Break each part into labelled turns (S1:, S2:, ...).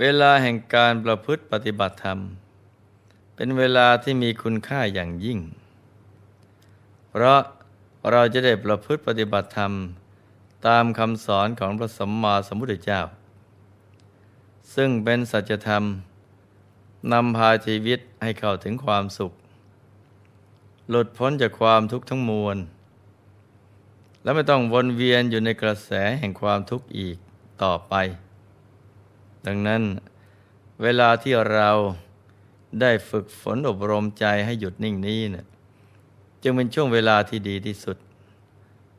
S1: เวลาแห่งการประพฤติปฏิบัติธรรม เป็นเวลาที่มีคุณค่าอย่างยิ่ง เพราะเราจะได้ประพฤติปฏิบัติธรรม ตามคำสอนของพระสัมมาสัมพุทธเจ้า ซึ่งเป็นสัจธรรมนำพาชีวิตให้เข้าถึงความสุข หลุดพ้นจากความทุกข์ทั้งมวล และไม่ต้องวนเวียนอยู่ในกระแสแห่งความทุกข์อีกต่อไป ดังนั้น เวลาที่เราได้ฝึกฝนอบรมใจให้หยุดนิ่งนี้เนะี่ยจึงเป็นช่วงเวลาที่ดีที่สุด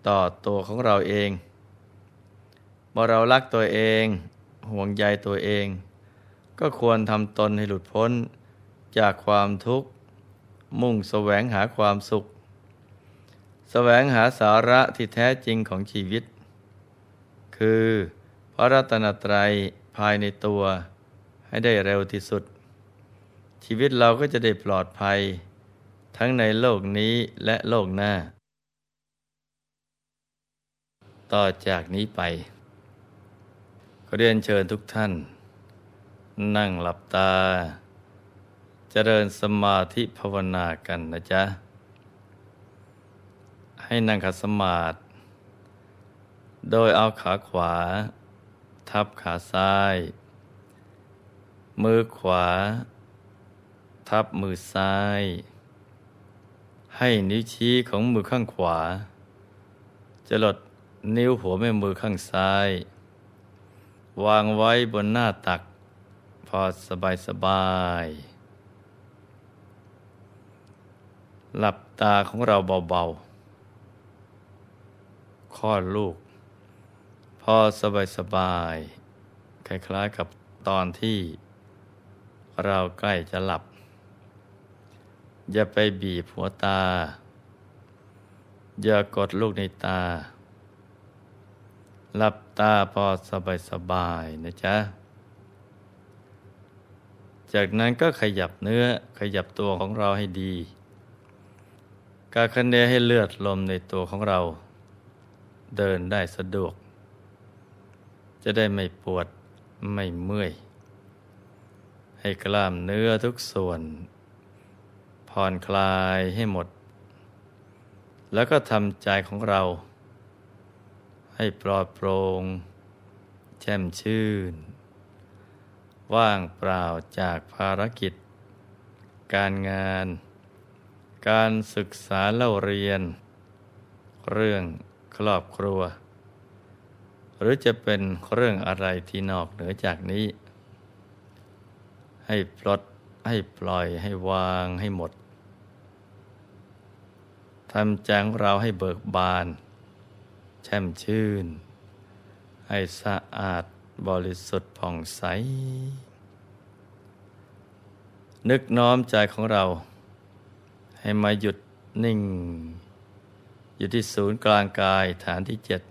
S1: ต่อตัวของเราเองเมื่อเรารักตัวเอง ห่วงใยตัวเอง ก็ควรทำตนให้หลุดพ้นจากความทุกข์ มุ่งแสวงหาความสุข แสวงหาสาระที่แท้จริงของชีวิต คือพระรัตนตรัย ภายในตัวให้ได้เร็วที่สุด ชีวิตเราก็จะได้ปลอดภัย ทั้งในโลกนี้และโลกหน้า ต่อจากนี้ไปขอเรียนเชิญทุกท่าน นั่งหลับตาเจริญสมาธิภาวนากันนะจ๊ะ ให้นั่งขัดสมาธิโดยเอาขาขวา ทับขาซ้าย มือขวา ทับมือซ้าย ให้นิ้วชี้ของมือข้างขวา จะลดนิ้วหัวแม่มือข้างซ้าย วางไว้บนหน้าตัก พอสบายสบาย หลับตาของเราเบาๆคลอดลูก อสบายสบาย คล้ายๆกับตอนที่เราใกล้จะหลับ อย่าไปบีบหัวตา อย่ากดลูกในตา หลับตาพอสบายสบายนะจ๊ะ จากนั้นก็ขยับเนื้อขยับตัวของเราให้ดี การคันเนให้เลือดลมในตัวของเรา เดินได้สะดวก จะได้ไม่ปวดไม่เมื่อย ให้กล้ามเนื้อทุกส่วน ผ่อนคลายให้หมด แล้วก็ทำใจของเรา ให้ปลอดโปร่งแช่มชื่น ว่างเปล่าจากภารกิจ การงาน การศึกษาเล่าเรียน เรื่องครอบครัว หรือจะเป็นเรื่องอะไรที่นอกเหนือจากนี้ ให้ปลดให้ปล่อยให้วางให้หมดทำใจของเราให้เบิกบาน แช่มชื่น ให้สะอาดบริสุทธิ์ผ่องใส นึกน้อมใจของเรา ให้มาหยุดนิ่ง อยู่ที่ศูนย์กลางกายฐานที่เจ็ด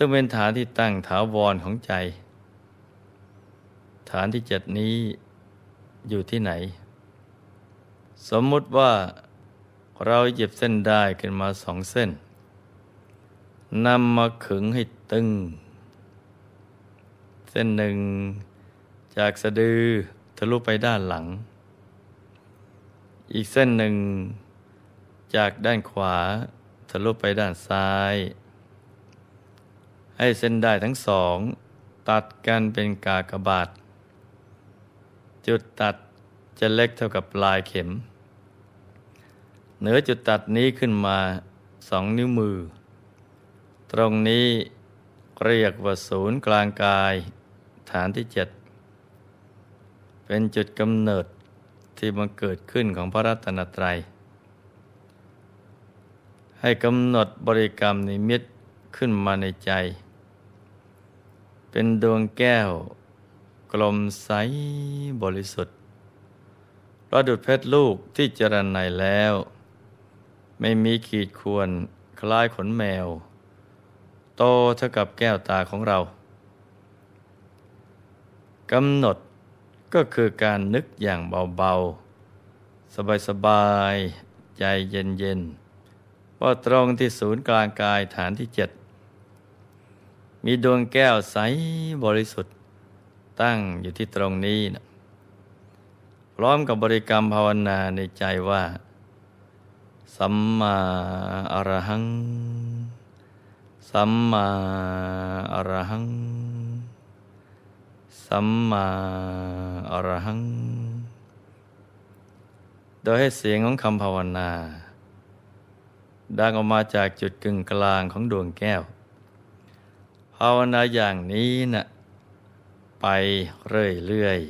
S1: ซึ่งเป็นฐานที่ตั้งถาวรของใจ ฐานที่เจ็ดนี้อยู่ที่ไหน สมมุติว่าเราหยิบเส้นได้ขึ้นมาสองเส้นนำมาขึงให้ตึง เส้นหนึ่งจากสะดือทะลุไปด้านหลัง อีกเส้นหนึ่งจากด้านขวาทะลุไปด้านซ้าย ให้เส้นได้ทั้งสอง ตัดกันเป็นกากบาท จุดตัดจะเล็กเท่ากับปลายเข็ม เหนือจุดตัดนี้ขึ้นมาสองนิ้วมือ ตรงนี้เรียกว่าศูนย์กลางกาย ฐานที่เจ็ดเป็นจุดกำเนิดที่มันเกิดขึ้นของพระรัตนตรัย ให้กำหนดบริกรรมนิมิตขึ้นมาในใจ เป็นดวงแก้ว กลมใสบริสุทธิ์ประดุดเพชรลูกที่เจรันในแล้ว ไม่มีขีดควรคล้ายขนแมว โตเท่ากับแก้วตาของเรากำหนดก็คือการนึกอย่างเบาๆ สบายๆ ใจเย็นๆว่าตรงที่ศูนย์กลางกายฐานที่เจ็ด มีดวงแก้วใสบริสุทธิ์ ตั้งอยู่ที่ตรงนี้นะพร้อมกับบริกรรมภาวนาในใจว่า สัมมาอรหัง สัมมาอรหัง สัมมาอรหัง โดยให้เสียงของคำภาวนา ดังออกมาจากจุดกึ่งกลางของดวงแก้ว ภาวนาอย่างนี้นะ่ะไปเรื่อย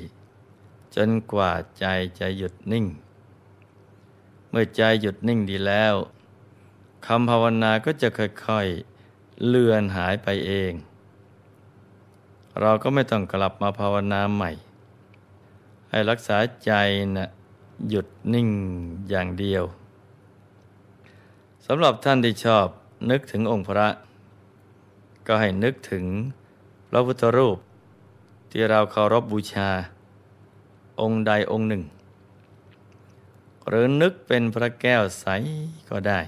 S1: ๆจนกว่าใจจะหยุดนิ่ง เมื่อใจหยุดนิ่งดีแล้วคำภาวนาก็จะค่อยๆเลือนหายไปเอง เราก็ไม่ต้องกลับมาภาวนาใหม่ ให้รักษาใจนะหยุดนิ่งอย่างเดียวสำหรับท่านที่ชอบนึกถึงองค์พระ ก็ให้นึกถึงพระพุทธรูป ที่เราเคารพบบูชา องค์ใดองค์หนึ่ง หรือนึกเป็นพระแก้วใสก็ได้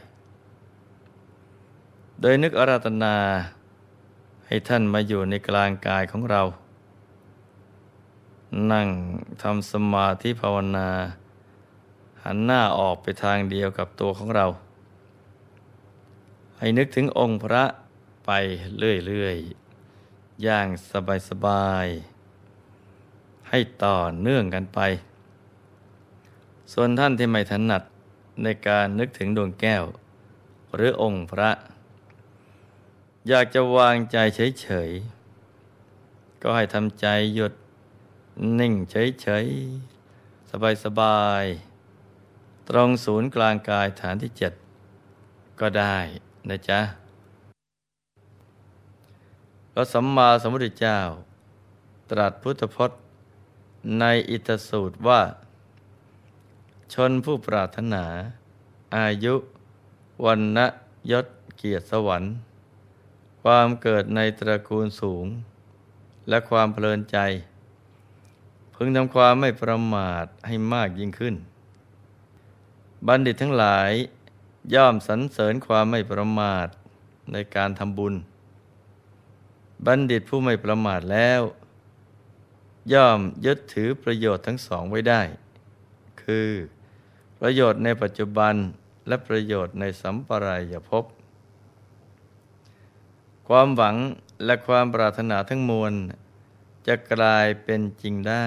S1: โดยนึกอาราธนาให้ท่านมาอยู่ในกลางกายของเรา นั่งทำสมาธิภาวนา หันหน้าออกไปทางเดียวกับตัวของเรา ให้นึกถึงองค์พระ ไปเรื่อยๆ อย่างสบายๆ ให้ต่อเนื่องกันไป ส่วนท่านที่ไม่ถนัดในการนึกถึงดวงแก้ว หรือองค์พระ อยากจะวางใจเฉยๆ ก็ให้ทำใจหยุดนิ่งเฉยๆ สบายๆ ตรงศูนย์กลางกายฐานที่เจ็ดก็ได้นะจ๊ะ พระสัมมาสัมพุทธเจ้า ตรัสพุทธพจน์ ในอิตสูตรว่า ชนผู้ปรารถนา อายุวันนะยศเกียรติสวรรค์ ความเกิดในตระกูลสูง และความเพลินใจ พึงทำความไม่ประมาทให้มากยิ่งขึ้น บัณฑิตทั้งหลายย่อมสรรเสริญความไม่ประมาทในการทำบุญ บัณฑิตผู้ไม่ประมาทแล้ว ย่อมยึดถือประโยชน์ทั้งสองไว้ได้ คือประโยชน์ในปัจจุบันและประโยชน์ในสัมปรายภพความหวังและความปรารถนาทั้งมวล จะกลายเป็นจริงได้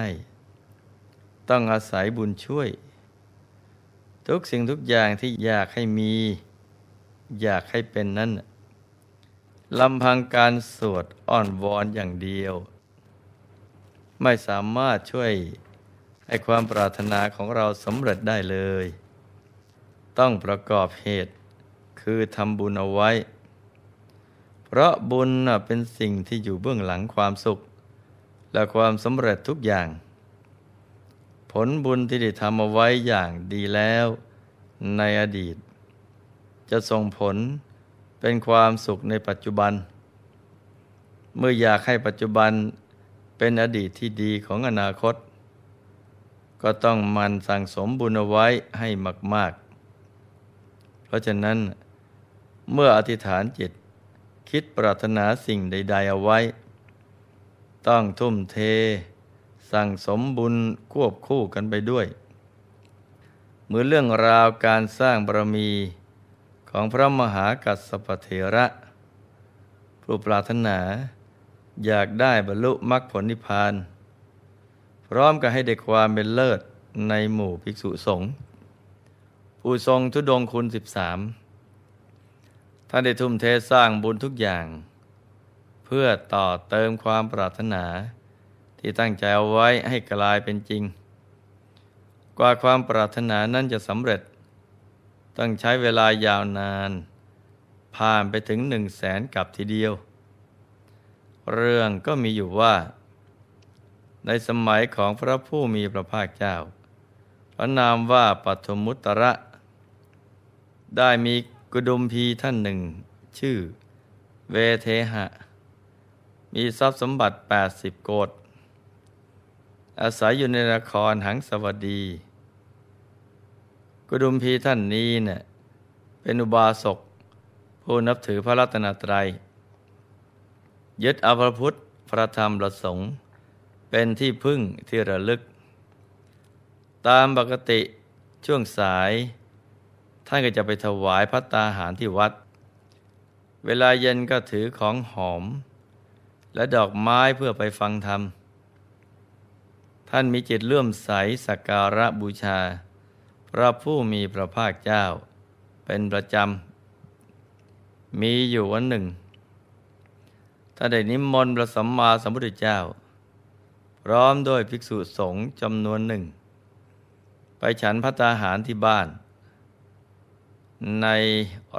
S1: ต้องอาศัยบุญช่วย ทุกสิ่งทุกอย่างที่อยากให้มี อยากให้เป็นนั้น ลำพังการสวดอ้อนวอนอย่างเดียว ไม่สามารถช่วยให้ความปรารถนาของเราสำเร็จได้เลย ต้องประกอบเหตุคือทำบุญเอาไว้ เพราะบุญเป็นสิ่งที่อยู่เบื้องหลังความสุข และความสำเร็จทุกอย่าง ผลบุญที่ได้ทำเอาไว้อย่างดีแล้ว ในอดีต จะส่งผล เป็นความสุขในปัจจุบัน เมื่ออยากให้ปัจจุบันเป็นอดีตที่ดีของอนาคต ก็ต้องมันสั่งสมบุญเอาไว้ให้มาก ๆ เพราะฉะนั้น เมื่ออธิษฐานจิตคิดปรารถนาสิ่งใด ๆ เอาไว้ ต้องทุ่มเท สั่งสมบุญควบคู่กันไปด้วย เหมือนเรื่องราวการสร้างบารมี ของพระมหากัสสปเทระผู้ปรารถนา อยากได้บรรลุมรรคผลนิพพาน พร้อมกับให้ได้ความเป็นเลิศในหมู่ภิกษุสงฆ์ผู้ทรงทุดงคุณสิบสามท่านได้ทุ่มเทสร้างบุญทุกอย่าง เพื่อต่อเติมความปรารถนา ที่ตั้งใจเอาไว้ให้กลายเป็นจริง กว่าความปรารถนานั้นจะสำเร็จ ต้องใช้เวลายาวนาน ผ่านไปถึงหนึ่งแสนกับทีเดียว เรื่องก็มีอยู่ว่า ในสมัยของพระผู้มีพระภาคเจ้า พระนามว่าปัทมุตระ ได้มีกุดุมพีท่านหนึ่ง ชื่อ เวเทหะ มีทรัพย์สมบัติ 80 โกดอาศัยอยู่ในนครหังสวัสดี กุดุมพีท่านนี้เนะ่ยเป็นอุบาสกผู้นับถือพระรัตนตรัย ยึดอภรพุทธพระธรรมประสงค์ เป็นที่พึ่งที่ระลึก ตามปกติช่วงสาย ท่านก็จะไปถวายพัตตาหารที่วัด เวลาเย็นก็ถือของหอม และดอกไม้เพื่อไปฟังธรรม ท่านมีจิตเลื่อมใสสักการะบูชา พระผู้มีพระภาคเจ้า เป็นประจำ มีอยู่วันหนึ่งถ้าได้นิมนต์พระสัมมาสัมพุทธเจ้า พร้อมด้วยภิกษุสงฆ์จำนวนหนึ่ง ไปฉันพัตาหารที่บ้าน ใน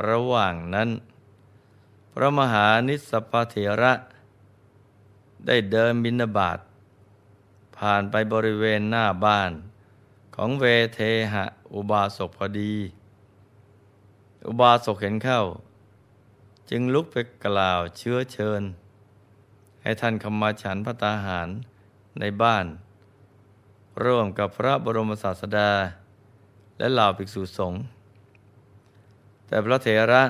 S1: ระหว่างนั้น พระมหานิสพเถระ ได้เดินบินาบาตผ่านไปบริเวณหน้าบ้าน ของเวเทหะ อุบาสกพอดี อุบาสกเห็นเข้า จึงลุกไปกล่าวเชื้อเชิญ ให้ท่านขมาฉันพระตาหารในบ้าน ร่วมกับพระบรมศาสดา และเหล่าภิกษุสงฆ์แต่พระเถระ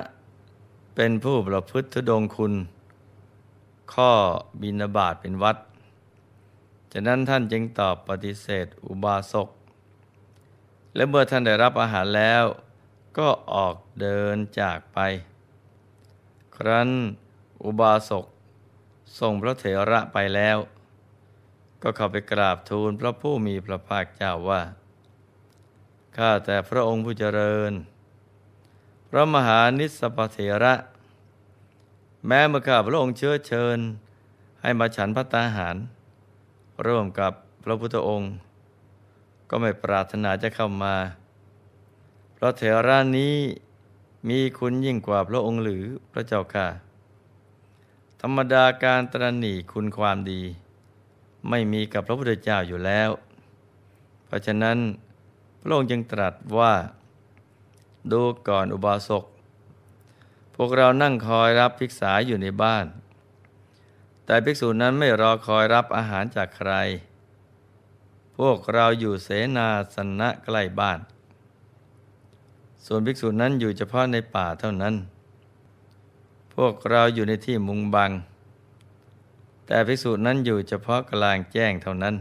S1: เป็นผู้ประพฤติทุดงคุณ ข้อบินาบาตเป็นวัดจากนั้นท่านจึงตอบปฏิเสธอุบาสก และเมื่อท่านได้รับอาหารแล้ว ก็ออกเดินจากไป ครั้นอุบาสกส่งพระเถระไปแล้ว ก็เข้าไปกราบทูลพระผู้มีพระภาคเจ้าว่า ข้าแต่พระองค์ผู้เจริญ พระมหานิสปเถระ แม้เมื่อข้าพระองค์เชื้อเชิญ ให้มาฉันพระตาหาร ร่วมกับพระพุทธองค์ ก็ไม่ปรารถนาจะเข้ามา เพราะเถระนี้มีคุณยิ่งกว่าพระองค์หรือพระเจ้าค่ะ ธรรมดาการตรณีคุณความดี ไม่มีกับพระพุทธเจ้าอยู่แล้ว เพราะฉะนั้นพระองค์จึงตรัสว่า ดูก่อนอุบาสก พวกเรานั่งคอยรับภิกษาอยู่ในบ้าน แต่ภิกษุนั้นไม่รอคอยรับอาหารจากใคร พวกเราอยู่เสนาสนะใกล้บ้าน ส่วนภิกษุนั้นอยู่เฉพาะในป่าเท่านั้น พวกเราอยู่ในที่มุงบัง แต่ภิกษุนั้นอยู่เฉพาะกลางแจ้งเท่านั้น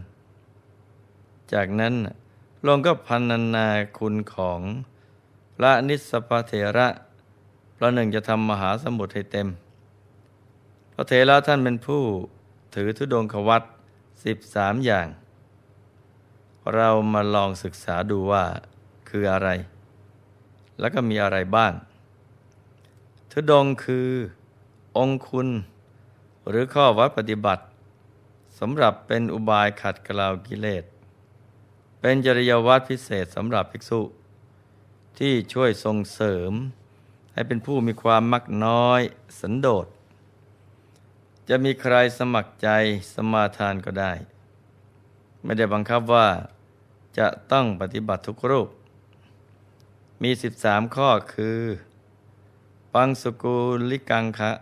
S1: จากนั้นลงก็พันนาคุณของพระนิสพเถระพระหนึ่งจะทำมหาสมุทรให้เต็ม พระเถระท่านเป็นผู้ถือธุดงควัตสิบสามอย่าง เรามาลองศึกษาดูว่าคืออะไร แล้วก็มีอะไรบ้างทุดงคือองคุณ หรือข้อวัดปฏิบัติสำหรับเป็นอุบายขัดกลาวกิเลส เป็นจริยวัตรพิเศษสำหรับภิกษุ ที่ช่วยส่งเสริม ให้เป็นผู้มีความมักน้อยสันโดษ จะมีใครสมัครใจสมาทานก็ได้ ไม่ได้บังคับว่า จะต้องปฏิบัติทุกรูป มีสิบสามข้อคือบังสุกุลิกังคะ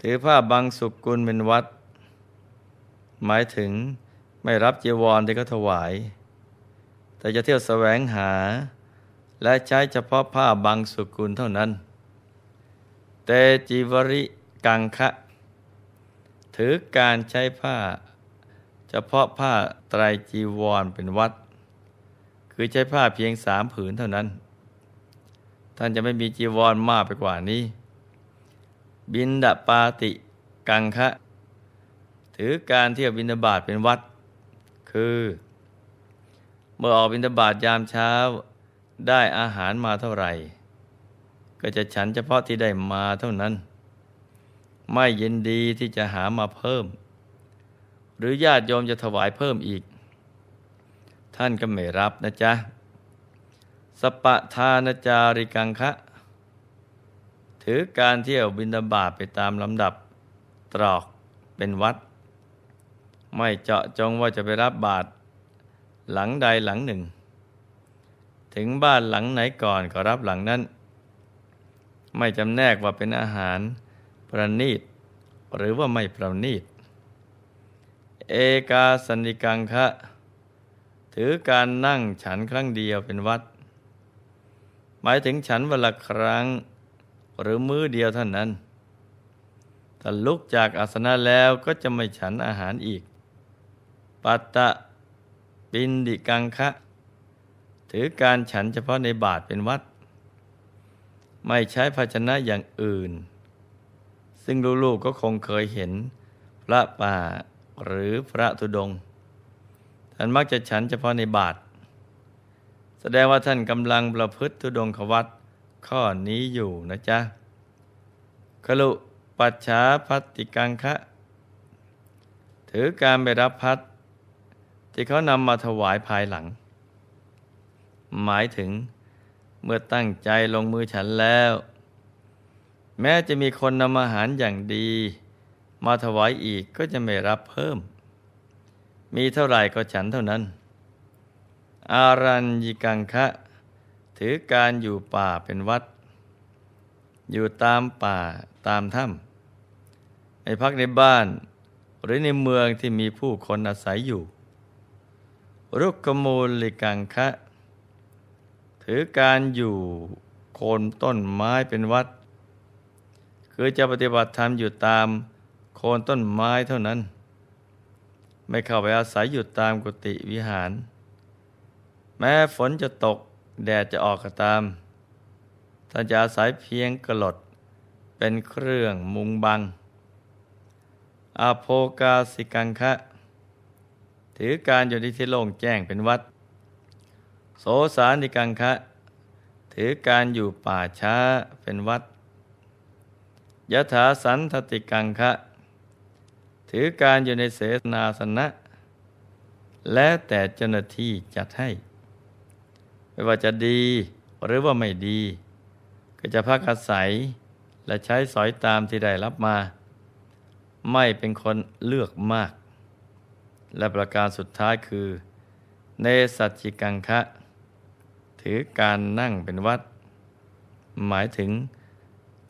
S1: ถือผ้าบังสุกุลเป็นวัด หมายถึงไม่รับเจวรที่เขาถวาย แต่จะเที่ยวแสวงหา และใช้เฉพาะผ้าบังสุกุลเท่านั้น เตจิวริกังคะ ถือการใช้ผ้า เฉพาะผ้าไตรจีวรเป็นวัด คือใช้ผ้าเพียงสามผืนเท่านั้น ท่านจะไม่มีจีวรมากไปกว่านี้ บินดาปาติกังคะถือการเที่ยวบินดาบาตเป็นวัด คือ เมื่อออกบินดาบาตยามเช้าได้อาหารมาเท่าไหร่ ก็จะฉันเฉพาะที่ได้มาเท่านั้น ไม่ยินดีที่จะหามาเพิ่ม หรือญาติโยมจะถวายเพิ่มอีก ท่านก็ไม่รับนะจ๊ะสปะทานจาริกังคะ ถือการเที่ยวบินาบาตไปตามลำดับตรอกเป็นวัด ไม่เจาะจงว่าจะไปรับบาตรหลังใดหลังหนึ่ง ถึงบ้านหลังไหนก่อนก็รับหลังนั้น ไม่จำแนกว่าเป็นอาหารประณีต หรือว่าไม่ประณีต เอกาสันิกังคะถือการนั่งฉันครั้งเดียวเป็นวัด หมายถึงฉันวันละครั้ง หรือมื้อเดียวเท่านั้น ถ้าลุกจากอาสนะแล้วก็จะไม่ฉันอาหารอีก ปัตตะปินดิกังคะ ถือการฉันเฉพาะในบาทเป็นวัด ไม่ใช้ภาชนะอย่างอื่น ซึ่งลูกๆก็คงเคยเห็นพระป่า หรือพระธุดงค์ท่านมักจะฉันเฉพาะในบาท แสดงว่าท่านกำลังประพฤติธุดงควัตข้อนี้อยู่นะจ๊ะขลุปัจฉาพัตติกังคะ ถือการไปรับพัดที่เขานำมาถวายภายหลัง หมายถึงเมื่อตั้งใจลงมือฉันแล้ว แม้จะมีคนนำอาหารอย่างดี มาถวายอีกก็จะไม่รับเพิ่ม มีเท่าไหร่ก็ฉันเท่านั้น อารัญญิกังคะ ถือการอยู่ป่าเป็นวัด อยู่ตามป่าตามถ้ำไม่พักในบ้าน หรือในเมืองที่มีผู้คนอาศัยอยู่ รุกขมูลลิกังคะ ถือการอยู่โคนต้นไม้เป็นวัด คือจะปฏิบัติธรรมอยู่ตาม โคนต้นไม้เท่านั้น ไม่เข้าไปอาศัยอยู่ตามกุฏิวิหาร แม้ฝนจะตกแดดจะออกก็ตามท่านจะอาศัยเพียงกรดเป็นเครื่องมุงบัง อาโภกาสิกังคะ ถือการอยู่ในที่โล่งแจ้งเป็นวัด โสสานิกังคะ ถือการอยู่ป่าช้าเป็นวัดยถาสันทติกังคะ ถือการอยู่ในเสนาสนะ และแต่เจ้าหน้าที่จัดให้ ไม่ว่าจะดีหรือว่าไม่ดี ก็จะพักอาศัยและใช้สอยตามที่ได้รับมา ไม่เป็นคนเลือกมาก และประการสุดท้ายคือ เนสัจิกังคะ ถือการนั่งเป็นวัด หมายถึง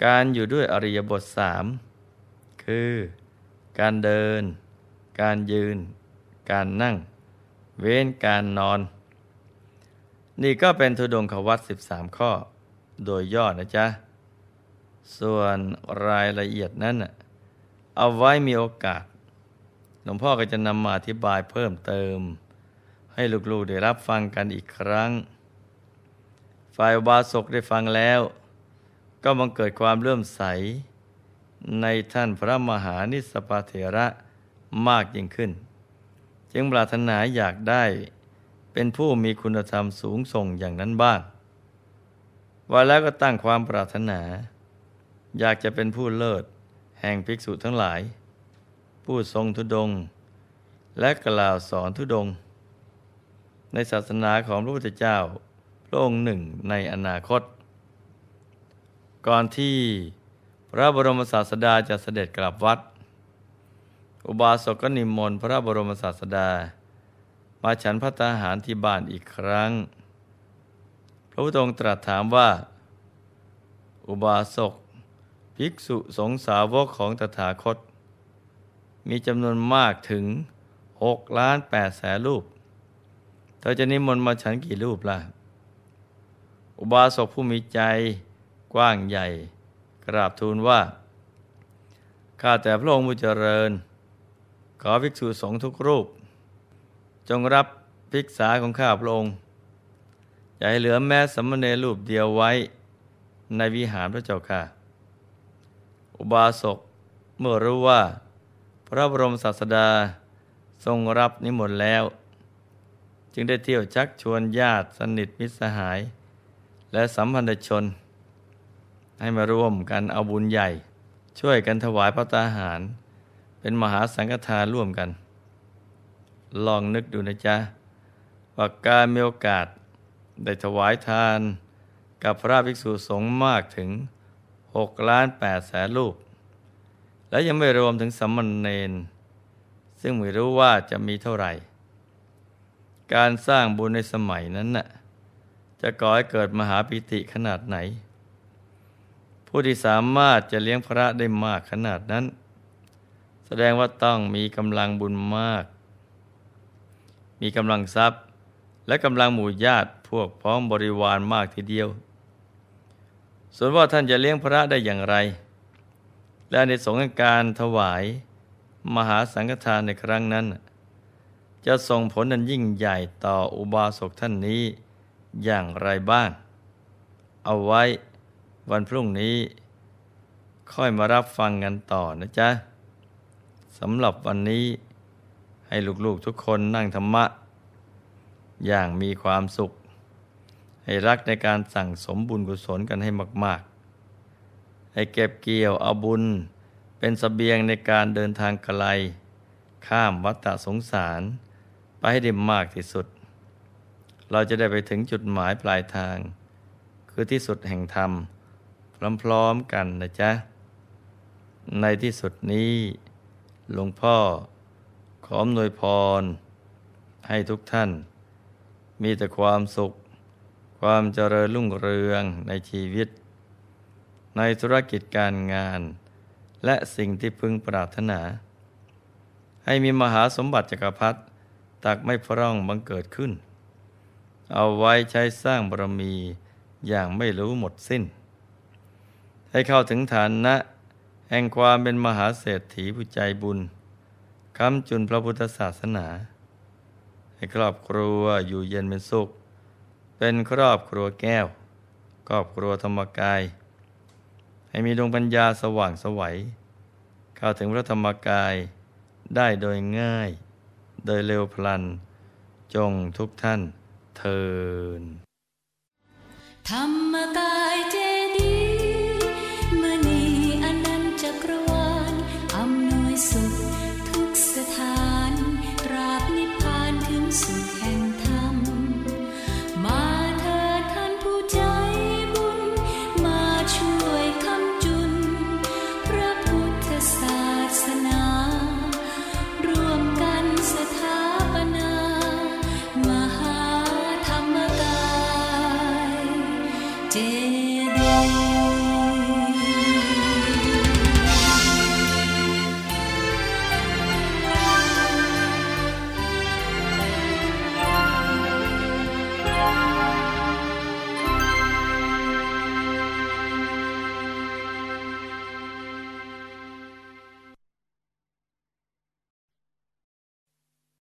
S1: การอยู่ด้วยอริยบทสามคือ การเดิน การยืน การนั่ง เว้นการนอน นี่ก็เป็นทุดงขวัตสิบสามข้อ โดยย่อนะจ๊ะ ส่วนรายละเอียดนั้น เอาไว้มีโอกาส หลวงพ่อก็จะนำมาอธิบายเพิ่มเติม ให้ลูกๆได้รับฟังกันอีกครั้ง ฝ่ายบาศกได้ฟังแล้ว ก็บังเกิดความเลื่อมใส ในท่านพระมหานิสปาเถระมากยิ่งขึ้น จึงปรารถนาอยากได้เป็นผู้มีคุณธรรมสูงส่งอย่างนั้นบ้าง ว่าแล้วก็ตั้งความปรารถนา อยากจะเป็นผู้เลิศ แห่งภิกษุทั้งหลาย ผู้ทรงทุดง และกล่าวสอนทุดง ในศาสนาของพระพุทธเจ้าพระองค์หนึ่งในอนาคต ก่อนที่ พระบรมศาสดาจะเสด็จกลับวัด อุบาสกก็นิมนต์พระบรมศาสดา มาฉันพระตาหารที่บ้านอีกครั้ง พระพุทธองค์ตรัสถามว่า อุบาสก ภิกษุสงสาวกของตถาคต มีจำนวนมากถึงหกล้านแปดแสนรูป เธอจะนิมนต์มาฉันกี่รูปล่ะ อุบาสกผู้มีใจกว้างใหญ่ กราบทูลว่า ข้าแต่พระองค์ผู้เจริญ ขอภิกษุสงฆ์ทุกรูป จงรับภิกษาของข้าพระองค์อย่าให้เหลือแม้สมณเณรรูปเดียวไว้ในวิหารพระเจ้าค่ะ อุบาสกเมื่อรู้ว่า พระบรมศาสดาทรงรับนิมนต์แล้ว จึงได้เที่ยวชักชวนญาติสนิทมิตรสหาย และสัมพันธชน ให้มาร่วมกันเอาบุญใหญ่ ช่วยกันถวายพระตาหาร เป็นมหาสังฆทานร่วมกัน ลองนึกดูนะจ๊ะว่าการมีโอกาสได้ถวายทานกับพระภิกษุสงฆ์มากถึง6ล้าน8แสนรูป และยังไม่รวมถึงสัมมณเนน ซึ่งไม่รู้ว่าจะมีเท่าไหร่ การสร้างบุญในสมัยนั้นน่ะจะก่อให้เกิดมหาปิติขนาดไหน ผู้ที่สามารถจะเลี้ยงพระได้มากขนาดนั้น แสดงว่าต้องมีกำลังบุญมาก มีกำลังทรัพย์ และกำลังหมู่ญาติพวกพ้องบริวารมากทีเดียว ส่วนว่าท่านจะเลี้ยงพระได้อย่างไร และในสงการถวาย มหาสังฆทานในครั้งนั้น จะส่งผลนันยิ่งใหญ่ต่ออุบาสกท่านนี้อย่างไรบ้าง เอาไว้ วันพรุ่งนี้ค่อยมารับฟังกันต่อนะจ๊ะสำหรับวันนี้ให้ลูกๆทุกคนนั่งธรรมะ อย่างมีความสุข ให้รักในการสั่งสมบุญกุศลกันให้มาก ๆ ให้เก็บเกี่ยวเอาบุญเป็นสเสบียงในการเดินทางไกล ข้ามวัฏสงสาร ไปให้ได้มากที่สุด เราจะได้ไปถึงจุดหมายปลายทาง คือที่สุดแห่งธรรม พร้อมๆกันนะจ๊ะ ในที่สุดนี้หลวงพ่อขอมนวยพร ให้ทุกท่าน มีแต่ความสุข ความเจริญรุ่งเรืองในชีวิต ในธุรกิจการงาน และสิ่งที่พึงปรารถนา ให้มีมหาสมบัติจักรพรรดิตักไม่พร่องบังเกิดขึ้น เอาไว้ใช้สร้างบารมีอย่างไม่รู้หมดสิ้น ให้เข้าถึงฐานนะ แห่งความเป็นมหาเศรษฐีผู้ใจบุญคำจุนพระพุทธศาสนา ให้ครอบครัวอยู่เย็นเป็นสุข เป็นครอบครัวแก้ว ครอบครัวธรรมกาย ให้มีดวงปัญญาสว่างสวัย เข้าถึงพระธรรมกายได้โดยง่าย โดยเร็วพลัน จงทุกท่านเทินธรรมกายเจ